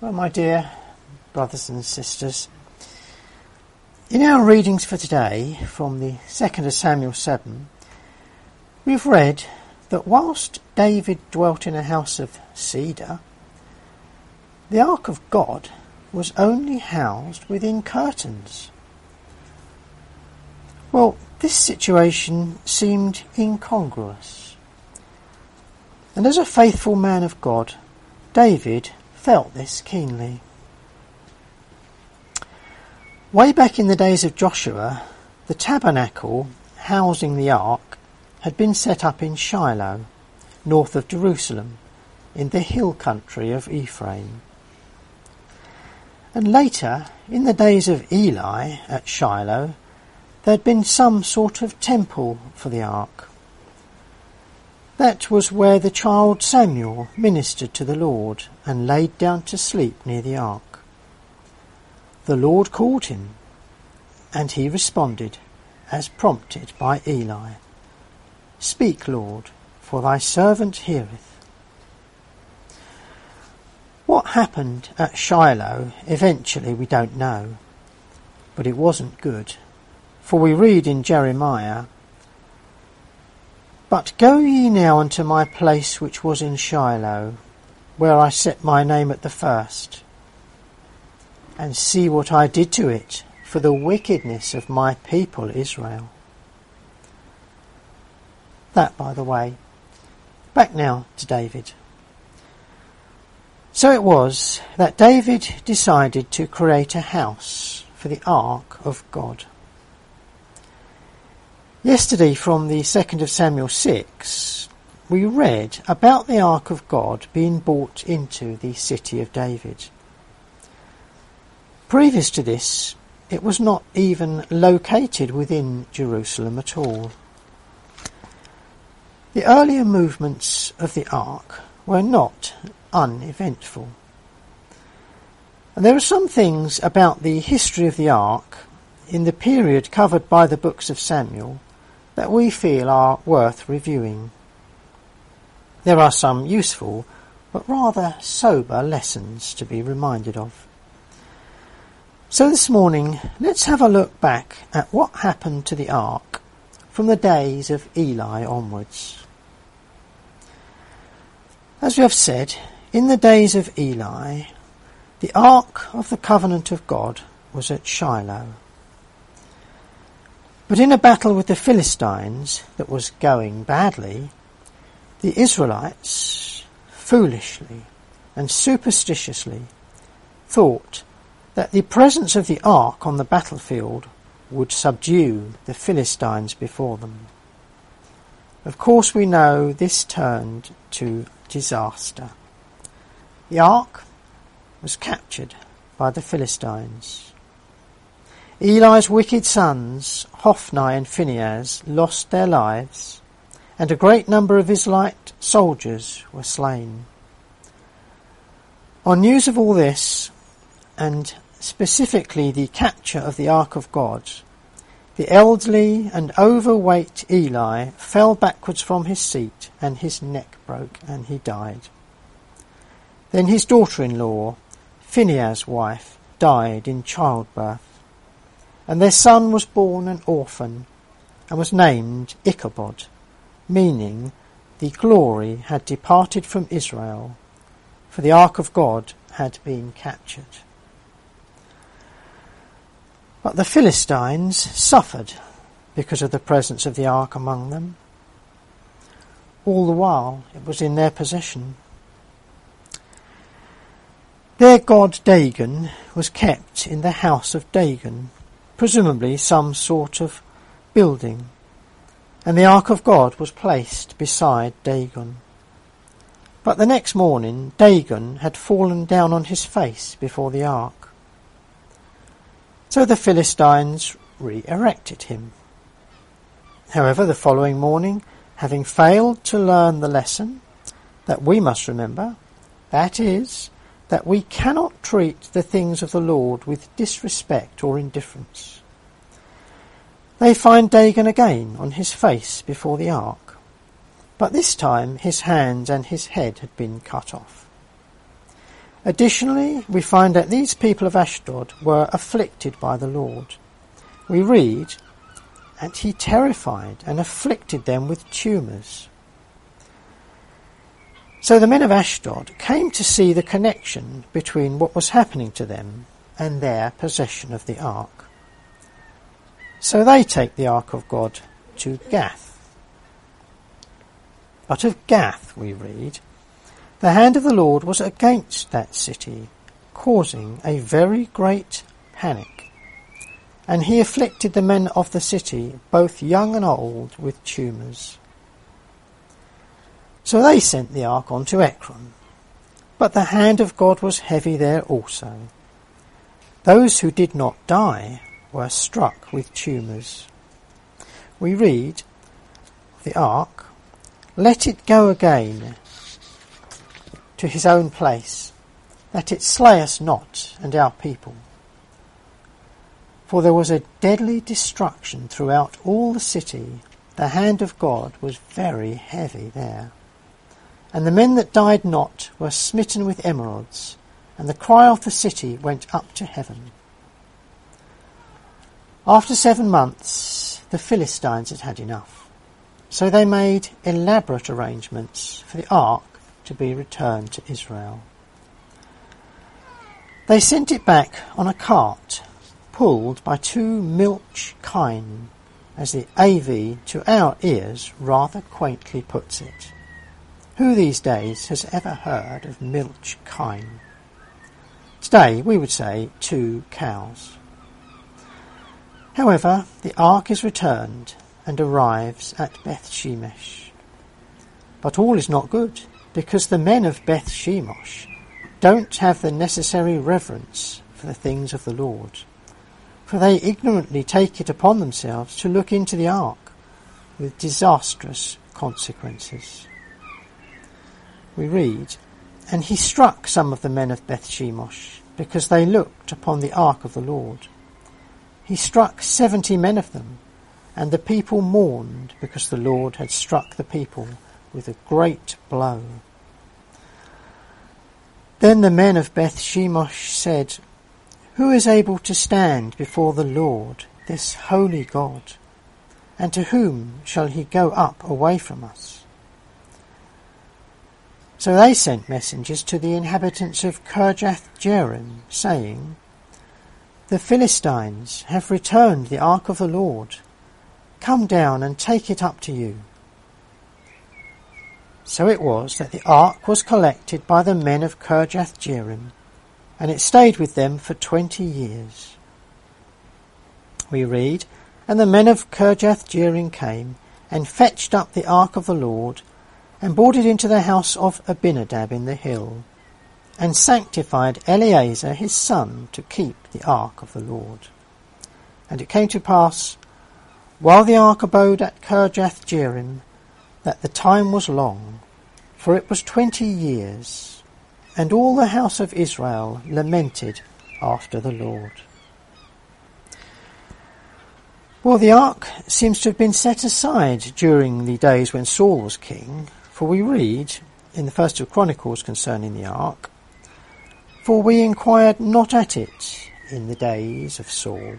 Well, my dear brothers and sisters, in our readings for today from the 2nd of Samuel 7, we've read that whilst David dwelt in a house of cedar, the Ark of God was only housed within curtains. Well, this situation seemed incongruous. And as a faithful man of God, David felt this keenly. Way back in the days of Joshua, the tabernacle housing the ark had been set up in Shiloh, north of Jerusalem, in the hill country of Ephraim. And later, in the days of Eli at Shiloh, there had been some sort of temple for the ark. That was where the child Samuel ministered to the Lord and laid down to sleep near the ark. The Lord called him, and he responded, as prompted by Eli. Speak, Lord, for thy servant heareth. What happened at Shiloh eventually we don't know, but it wasn't good. For we read in Jeremiah but go ye now unto my place which was in Shiloh, where I set my name at the first, and see what I did to it for the wickedness of my people Israel. That, by the way. Back now to David. So it was that David decided to create a house for the ark of God. Yesterday, from the 2nd of Samuel 6, we read about the Ark of God being brought into the city of David. Previous to this, it was not even located within Jerusalem at all. The earlier movements of the Ark were not uneventful. And there are some things about the history of the Ark in the period covered by the books of Samuel that we feel are worth reviewing. There are some useful but rather sober lessons to be reminded of. So this morning, let's have a look back at what happened to the ark from the days of Eli onwards. As we have said, in the days of Eli, the ark of the covenant of God was at Shiloh. But in a battle with the Philistines that was going badly, the Israelites foolishly and superstitiously thought that the presence of the ark on the battlefield would subdue the Philistines before them. Of course, we know this turned to disaster. The ark was captured by the Philistines. Eli's wicked sons, Hophni and Phinehas, lost their lives, and a great number of Israelite soldiers were slain. On news of all this, and specifically the capture of the Ark of God, the elderly and overweight Eli fell backwards from his seat, and his neck broke, and he died. Then his daughter-in-law, Phinehas' wife, died in childbirth. And their son was born an orphan, and was named Ichabod, meaning the glory had departed from Israel, for the ark of God had been captured. But the Philistines suffered because of the presence of the ark among them. All the while it was in their possession. Their god Dagon was kept in the house of Dagon, presumably some sort of building, and the Ark of God was placed beside Dagon. But the next morning Dagon had fallen down on his face before the ark. So the Philistines re-erected him. However, the following morning, having failed to learn the lesson that we must remember, that is, that we cannot treat the things of the Lord with disrespect or indifference. They find Dagon again on his face before the ark, but this time his hands and his head had been cut off. Additionally, we find that these people of Ashdod were afflicted by the Lord. We read, and he terrified and afflicted them with tumours. So the men of Ashdod came to see the connection between what was happening to them and their possession of the ark. So they take the ark of God to Gath. But of Gath we read, the hand of the Lord was against that city, causing a very great panic. And he afflicted the men of the city, both young and old, with tumours. So they sent the ark on to Ekron. But the hand of God was heavy there also. Those who did not die were struck with tumours. We read, the ark, let it go again to his own place, that it slay us not and our people. For there was a deadly destruction throughout all the city. The hand of God was very heavy there. And the men that died not were smitten with emerods, and the cry of the city went up to heaven. After seven months, the Philistines had had enough. So they made elaborate arrangements for the ark to be returned to Israel. They sent it back on a cart pulled by two milch kine, as the AV to our ears rather quaintly puts it. Who these days has ever heard of milch kine? Today we would say two cows. However, the ark is returned and arrives at Beth Shemesh. But all is not good because the men of Beth Shemesh don't have the necessary reverence for the things of the Lord, for they ignorantly take it upon themselves to look into the ark with disastrous consequences. We read, And he struck some of the men of Beth Shemesh, because they looked upon the ark of the Lord. He struck seventy men of them, and the people mourned because the Lord had struck the people with a great blow. Then the men of Beth Shemesh said, Who is able to stand before the Lord, this holy God? And to whom shall he go up away from us? So they sent messengers to the inhabitants of Kirjath Jearim, saying, The Philistines have returned the ark of the Lord. Come down and take it up to you. So it was that the ark was collected by the men of Kirjath Jearim, and it stayed with them for twenty years. We read, And the men of Kirjath Jearim came, and fetched up the ark of the Lord, and brought it into the house of Abinadab in the hill, and sanctified Eleazar his son to keep the ark of the Lord. And it came to pass, while the ark abode at Kirjath Jearim, that the time was long, for it was twenty years, and all the house of Israel lamented after the Lord. Well, the ark seems to have been set aside during the days when Saul was king, for we read in the first of Chronicles concerning the ark, For we inquired not at it in the days of Saul.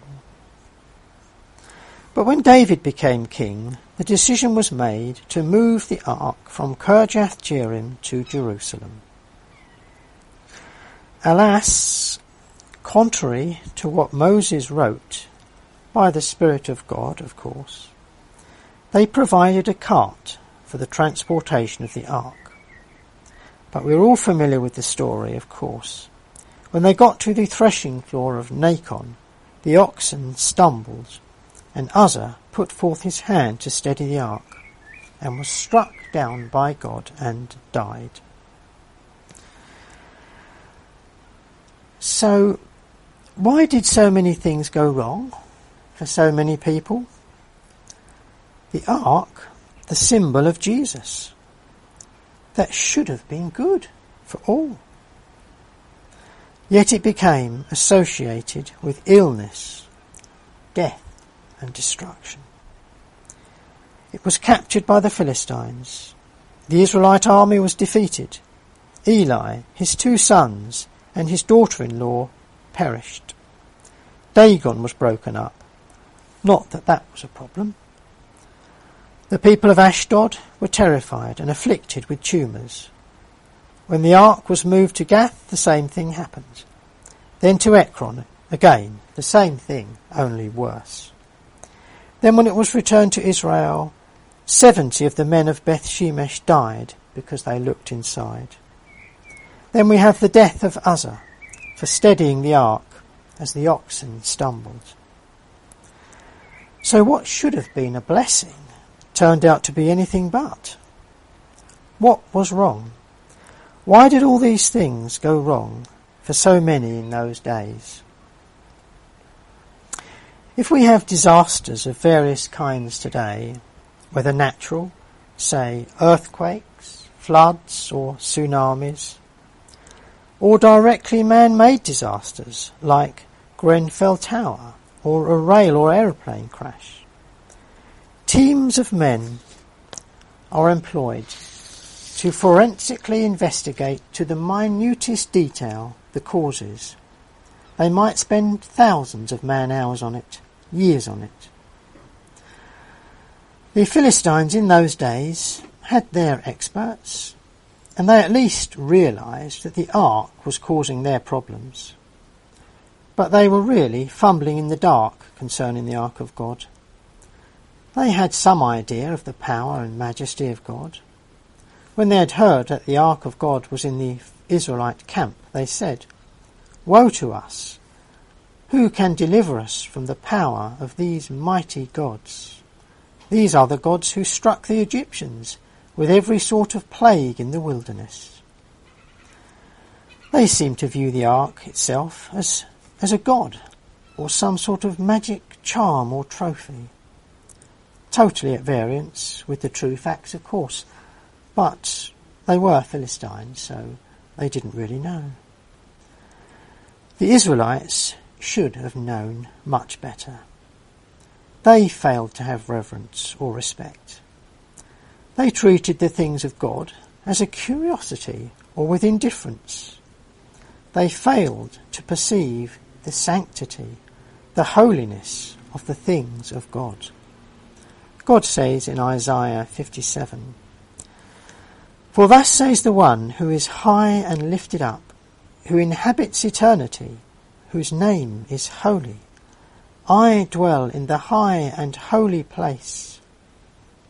But when David became king, the decision was made to move the ark from Kirjath Jearim to Jerusalem. Alas, contrary to what Moses wrote, by the Spirit of God, of course, they provided a cart for the transportation of the ark. But we're all familiar with the story, of course. When they got to the threshing floor of Nacon, the oxen stumbled and Uzzah put forth his hand to steady the ark, and was struck down by God and died. So, why did so many things go wrong for so many people? The ark, the symbol of Jesus, that should have been good for all. Yet it became associated with illness, death, and destruction. It was captured by the Philistines. The Israelite army was defeated. Eli, his two sons, and his daughter-in-law perished. Dagon was broken up. Not that that was a problem. The people of Ashdod were terrified and afflicted with tumours. When the ark was moved to Gath, the same thing happened. Then to Ekron, again, the same thing, only worse. Then when it was returned to Israel, seventy of the men of Beth Shemesh died because they looked inside. Then we have the death of Uzzah for steadying the ark as the oxen stumbled. So what should have been a blessing turned out to be anything but. What was wrong? Why did all these things go wrong for so many in those days? If we have disasters of various kinds today, whether natural, say earthquakes, floods or tsunamis, or directly man-made disasters like Grenfell Tower or a rail or aeroplane crash. Teams of men are employed to forensically investigate to the minutest detail the causes. They might spend thousands of man hours on it, years on it. The Philistines in those days had their experts, and they at least realised that the ark was causing their problems. But they were really fumbling in the dark concerning the ark of God. They had some idea of the power and majesty of God. When they had heard that the ark of God was in the Israelite camp, they said, Woe to us! Who can deliver us from the power of these mighty gods? These are the gods who struck the Egyptians with every sort of plague in the wilderness. They seem to view the ark itself as, as a god or some sort of magic charm or trophy. Totally at variance with the true facts, of course, but they were Philistines, so they didn't really know. The Israelites should have known much better. They failed to have reverence or respect. They treated the things of God as a curiosity or with indifference. They failed to perceive the sanctity, the holiness of the things of God. God says in Isaiah 57, For thus says the one who is high and lifted up, who inhabits eternity, whose name is holy. I dwell in the high and holy place,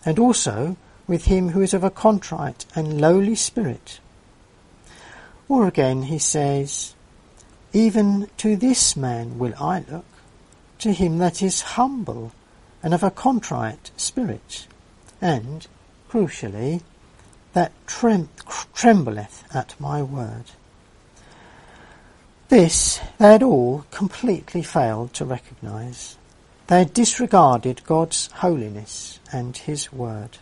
and also with him who is of a contrite and lowly spirit. Or again he says, Even to this man will I look, to him that is humble and of a contrite spirit, and, crucially, that trem- trembleth at my word. This they had all completely failed to recognize. They had disregarded God's holiness and His word.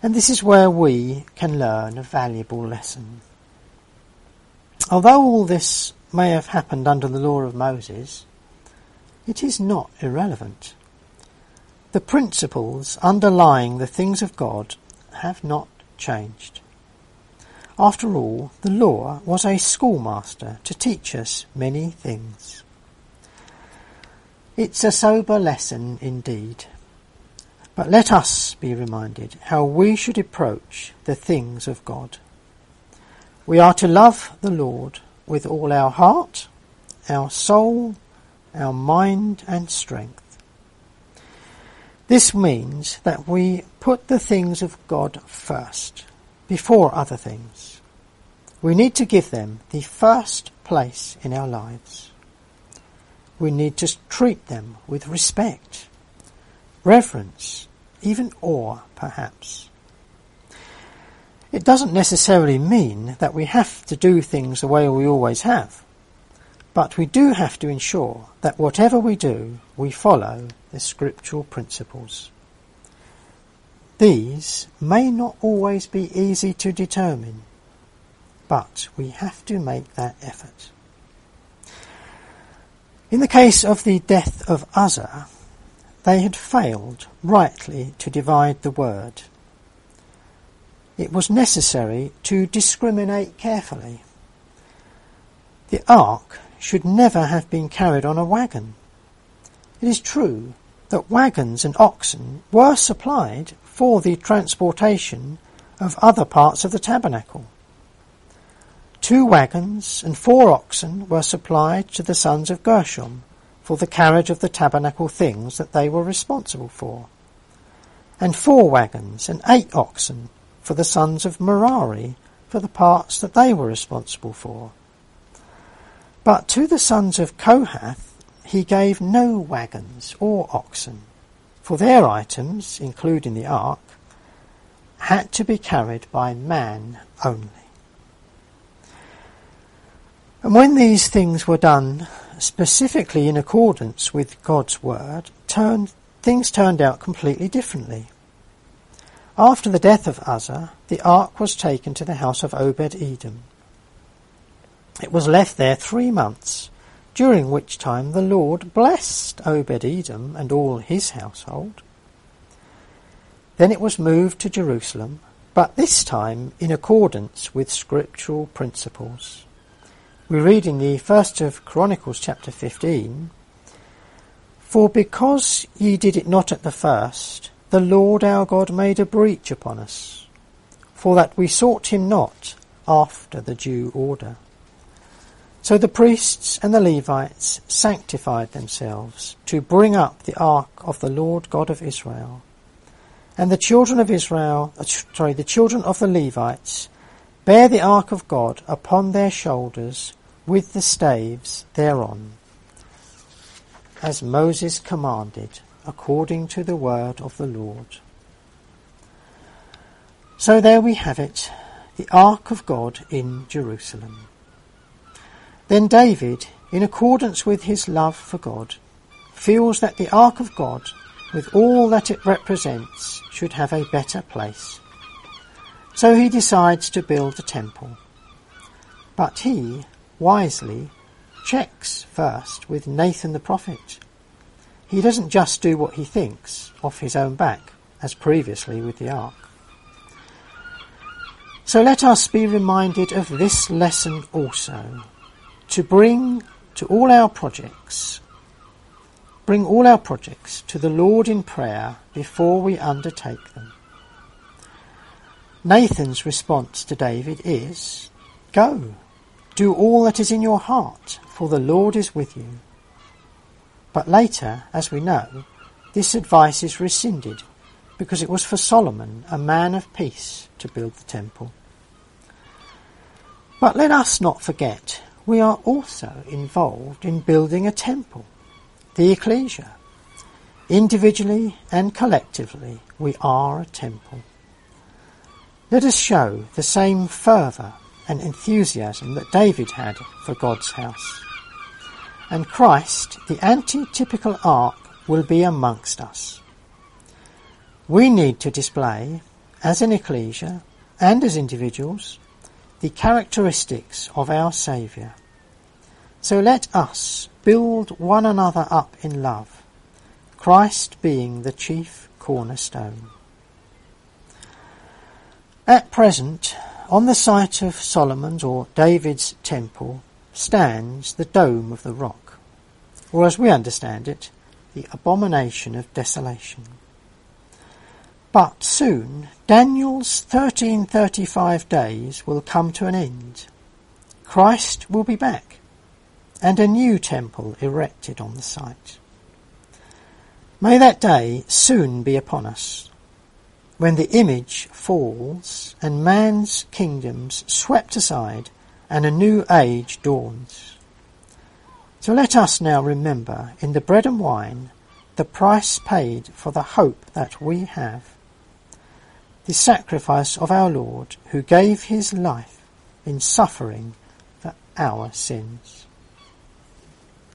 And this is where we can learn a valuable lesson. Although all this may have happened under the law of Moses, it is not irrelevant. The principles underlying the things of God have not changed. After all, the law was a schoolmaster to teach us many things. It's a sober lesson indeed. But let us be reminded how we should approach the things of God. We are to love the Lord with all our heart, our soul, our mind and strength. This means that we put the things of God first, before other things. We need to give them the first place in our lives. We need to treat them with respect reverence, even awe, perhaps. It doesn't necessarily mean that we have to do things the way we always have, but we do have to ensure that whatever we do, we follow scriptural principles. These may not always be easy to determine, but we have to make that effort. In the case of the death of Uzzah, they had failed rightly to divide the word. It was necessary to discriminate carefully. The ark should never have been carried on a wagon. It is true that wagons and oxen were supplied for the transportation of other parts of the tabernacle. Two wagons and four oxen were supplied to the sons of Gershom for the carriage of the tabernacle things that they were responsible for, and four wagons and eight oxen for the sons of Merari for the parts that they were responsible for. But to the sons of Kohath he gave no wagons or oxen, for their items, including the ark, had to be carried by man only. And when these things were done specifically in accordance with God's word, turned, things turned out completely differently. After the death of Uzzah, the ark was taken to the house of Obed Edom. It was left there three months, during which time the Lord blessed Obed Edom and all his household. Then it was moved to Jerusalem, but this time in accordance with scriptural principles. We read in the first of Chronicles chapter 15, For because ye did it not at the first, the Lord our God made a breach upon us, for that we sought him not after the due order. So the priests and the Levites sanctified themselves to bring up the ark of the Lord God of Israel. And the children of Israel, uh, sorry, the children of the Levites bear the ark of God upon their shoulders with the staves thereon, as Moses commanded, according to the word of the Lord. So there we have it, the ark of God in Jerusalem. Then David, in accordance with his love for God, feels that the ark of God, with all that it represents, should have a better place. So he decides to build a temple. But he, wisely, checks first with Nathan the prophet. He doesn't just do what he thinks off his own back, as previously with the ark. So let us be reminded of this lesson also, to bring to all our projects, bring all our projects to the Lord in prayer before we undertake them. Nathan's response to David is, Go, do all that is in your heart, for the Lord is with you. But later, as we know, this advice is rescinded because it was for Solomon, a man of peace, to build the temple. But let us not forget, we are also involved in building a temple, the ecclesia. Individually and collectively, we are a temple. Let us show the same fervour and enthusiasm that David had for God's house. And Christ, the antitypical ark, will be amongst us. We need to display, as an ecclesia and as individuals, the characteristics of our Saviour. So let us build one another up in love, Christ being the chief cornerstone. At present, on the site of Solomon's or David's temple stands the dome of the rock, or as we understand it, the abomination of desolation. But soon Daniel's 1335 days will come to an end. Christ will be back, and a new temple erected on the site. May that day soon be upon us, when the image falls and man's kingdoms swept aside and a new age dawns. So let us now remember in the bread and wine the price paid for the hope that we have the sacrifice of our Lord who gave his life in suffering for our sins.